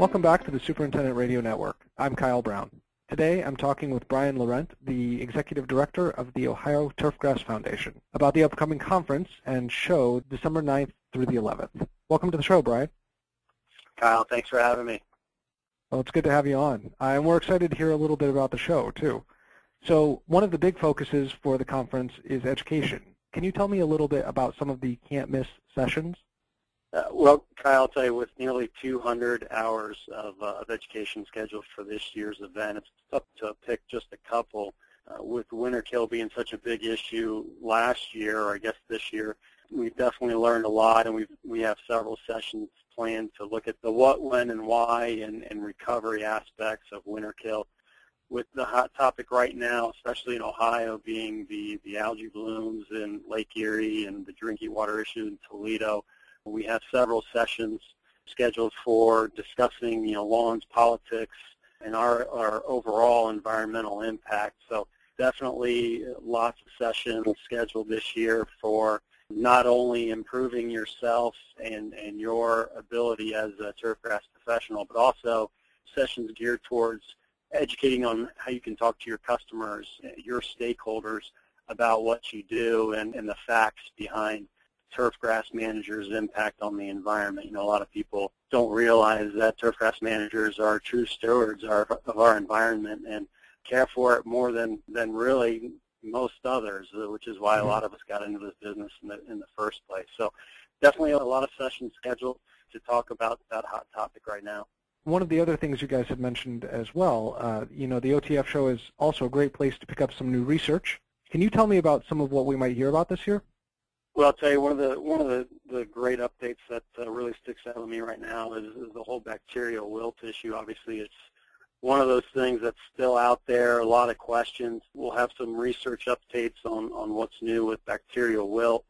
Welcome back to the Superintendent Radio Network. I'm Kyle Brown. Today I'm talking with Brian Laurent, the Executive Director of the Ohio Turfgrass Foundation, about the upcoming conference and show December 9th through the 11th. Welcome to the show, Brian. Kyle, thanks for having me. Well, it's good to have you on. And we're excited to hear a little bit about the show, too. So one of the big focuses for the conference is education. Can you tell me a little bit about some of the can't-miss sessions? Uh, well, Kyle, I'll tell you, with nearly 200 hours of, uh, of education scheduled for this year's event, it's tough to pick just a couple. Uh, with winter kill being such a big issue last year, or I guess this year, we've definitely learned a lot, and we we have several sessions planned to look at the what, when, and why, and, and recovery aspects of winter kill. With the hot topic right now, especially in Ohio, being the the algae blooms in Lake Erie and the drinking water issue in Toledo, we have several sessions scheduled for discussing, you know, lawns, politics, and our, our overall environmental impact. So definitely lots of sessions scheduled this year for not only improving yourself and, and your ability as a turfgrass professional, but also sessions geared towards educating on how you can talk to your customers, your stakeholders about what you do and, and the facts behind turfgrass managers' impact on the environment. You know, a lot of people don't realize that turfgrass managers are true stewards of our environment and care for it more than, than really most others, uh, which is why a mm-hmm. lot of us got into this business in the, in the first place. So definitely a lot of sessions scheduled to talk about that hot topic right now. One of the other things you guys have mentioned as well, uh, you know, the OTF show is also a great place to pick up some new research. Can you tell me about some of what we might hear about this year? Well, I'll tell you one of the one of the, the great updates that uh, really sticks out to me right now is, is the whole bacterial wilt issue. Obviously, it's one of those things that's still out there. A lot of questions. We'll have some research updates on on what's new with bacterial wilt.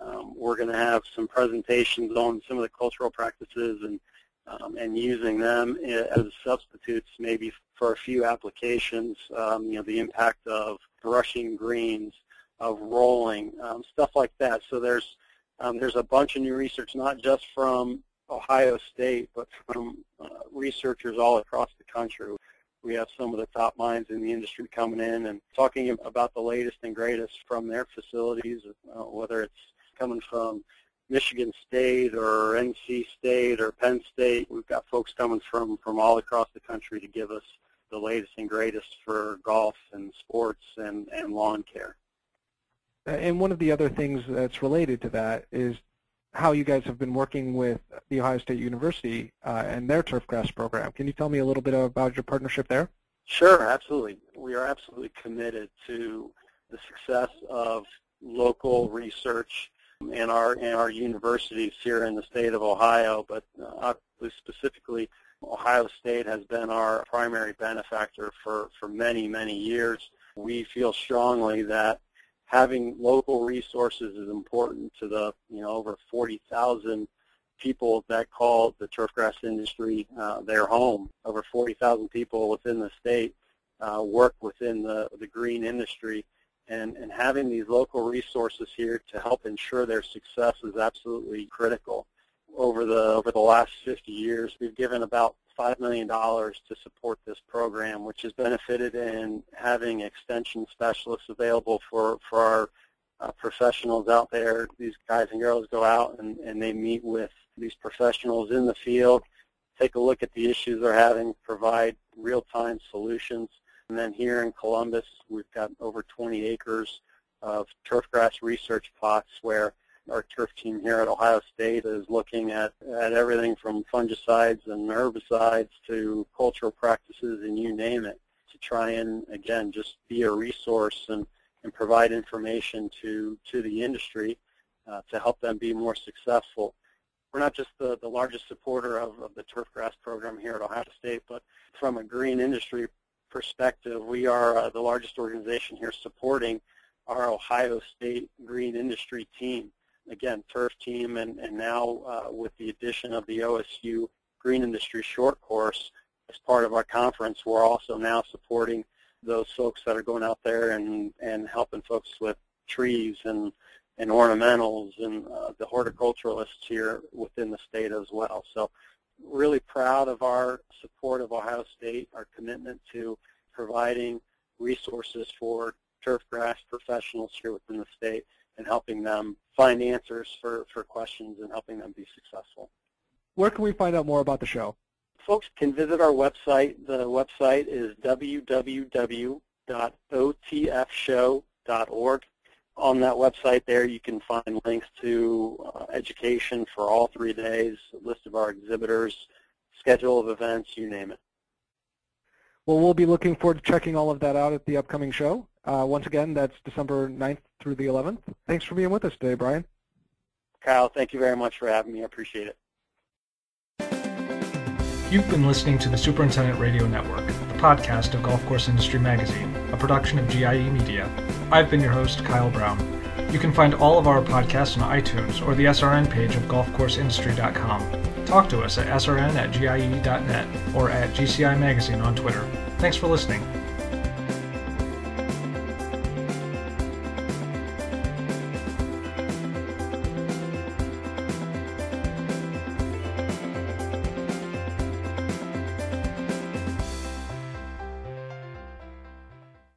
Um, we're going to have some presentations on some of the cultural practices and um, and using them as substitutes maybe for a few applications. Um, you know, the impact of brushing greens, of rolling, um, stuff like that. So there's um, there's a bunch of new research, not just from Ohio State, but from uh, researchers all across the country. We have some of the top minds in the industry coming in and talking about the latest and greatest from their facilities, uh, whether it's coming from Michigan State or NC State or Penn State. We've got folks coming from, from all across the country to give us the latest and greatest for golf and sports and, and lawn care. And one of the other things that's related to that is how you guys have been working with the Ohio State University uh, and their turfgrass program. Can you tell me a little bit about your partnership there? Sure, absolutely. We are absolutely committed to the success of local research in our in our universities here in the state of Ohio, but uh, specifically Ohio State has been our primary benefactor for, for many, many years. We feel strongly that having local resources is important to the you know over 40,000 people that call the turfgrass industry uh, their home. Over 40,000 people within the state uh, work within the, the green industry, and, and having these local resources here to help ensure their success is absolutely critical. Over the over the last 50 years, we've given about $5 million to support this program, which has benefited in having extension specialists available for, for our uh, professionals out there. These guys and girls go out and, and they meet with these professionals in the field, take a look at the issues they're having, provide real-time solutions. And then here in Columbus, we've got over 20 acres of turfgrass research plots where our turf team here at Ohio State is looking at, at everything from fungicides and herbicides to cultural practices and you name it to try and, again, just be a resource and, and provide information to, to the industry uh, to help them be more successful. We're not just the, the largest supporter of, of the turfgrass program here at Ohio State, but from a green industry perspective, we are uh, the largest organization here supporting our Ohio State green industry team again, turf team, and, and now uh, with the addition of the OSU Green Industry Short Course as part of our conference, we're also now supporting those folks that are going out there and, and helping folks with trees and, and ornamentals and uh, the horticulturalists here within the state as well. So really proud of our support of Ohio State, our commitment to providing resources for turfgrass professionals here within the state helping them find answers for, for questions and helping them be successful. Where can we find out more about the show? Folks can visit our website. The website is www.otfshow.org. On that website there you can find links to uh, education for all three days, a list of our exhibitors, schedule of events, you name it. Well, we'll be looking forward to checking all of that out at the upcoming show. Uh, once again, that's December 9th through the 11th. Thanks for being with us today, Brian. Kyle, thank you very much for having me. I appreciate it. You've been listening to the Superintendent Radio Network, the podcast of Golf Course Industry Magazine, a production of GIE Media. I've been your host, Kyle Brown. You can find all of our podcasts on iTunes or the SRN page of golfcourseindustry.com. Talk to us at srn at gie.net or at GCI Magazine on Twitter. Thanks for listening.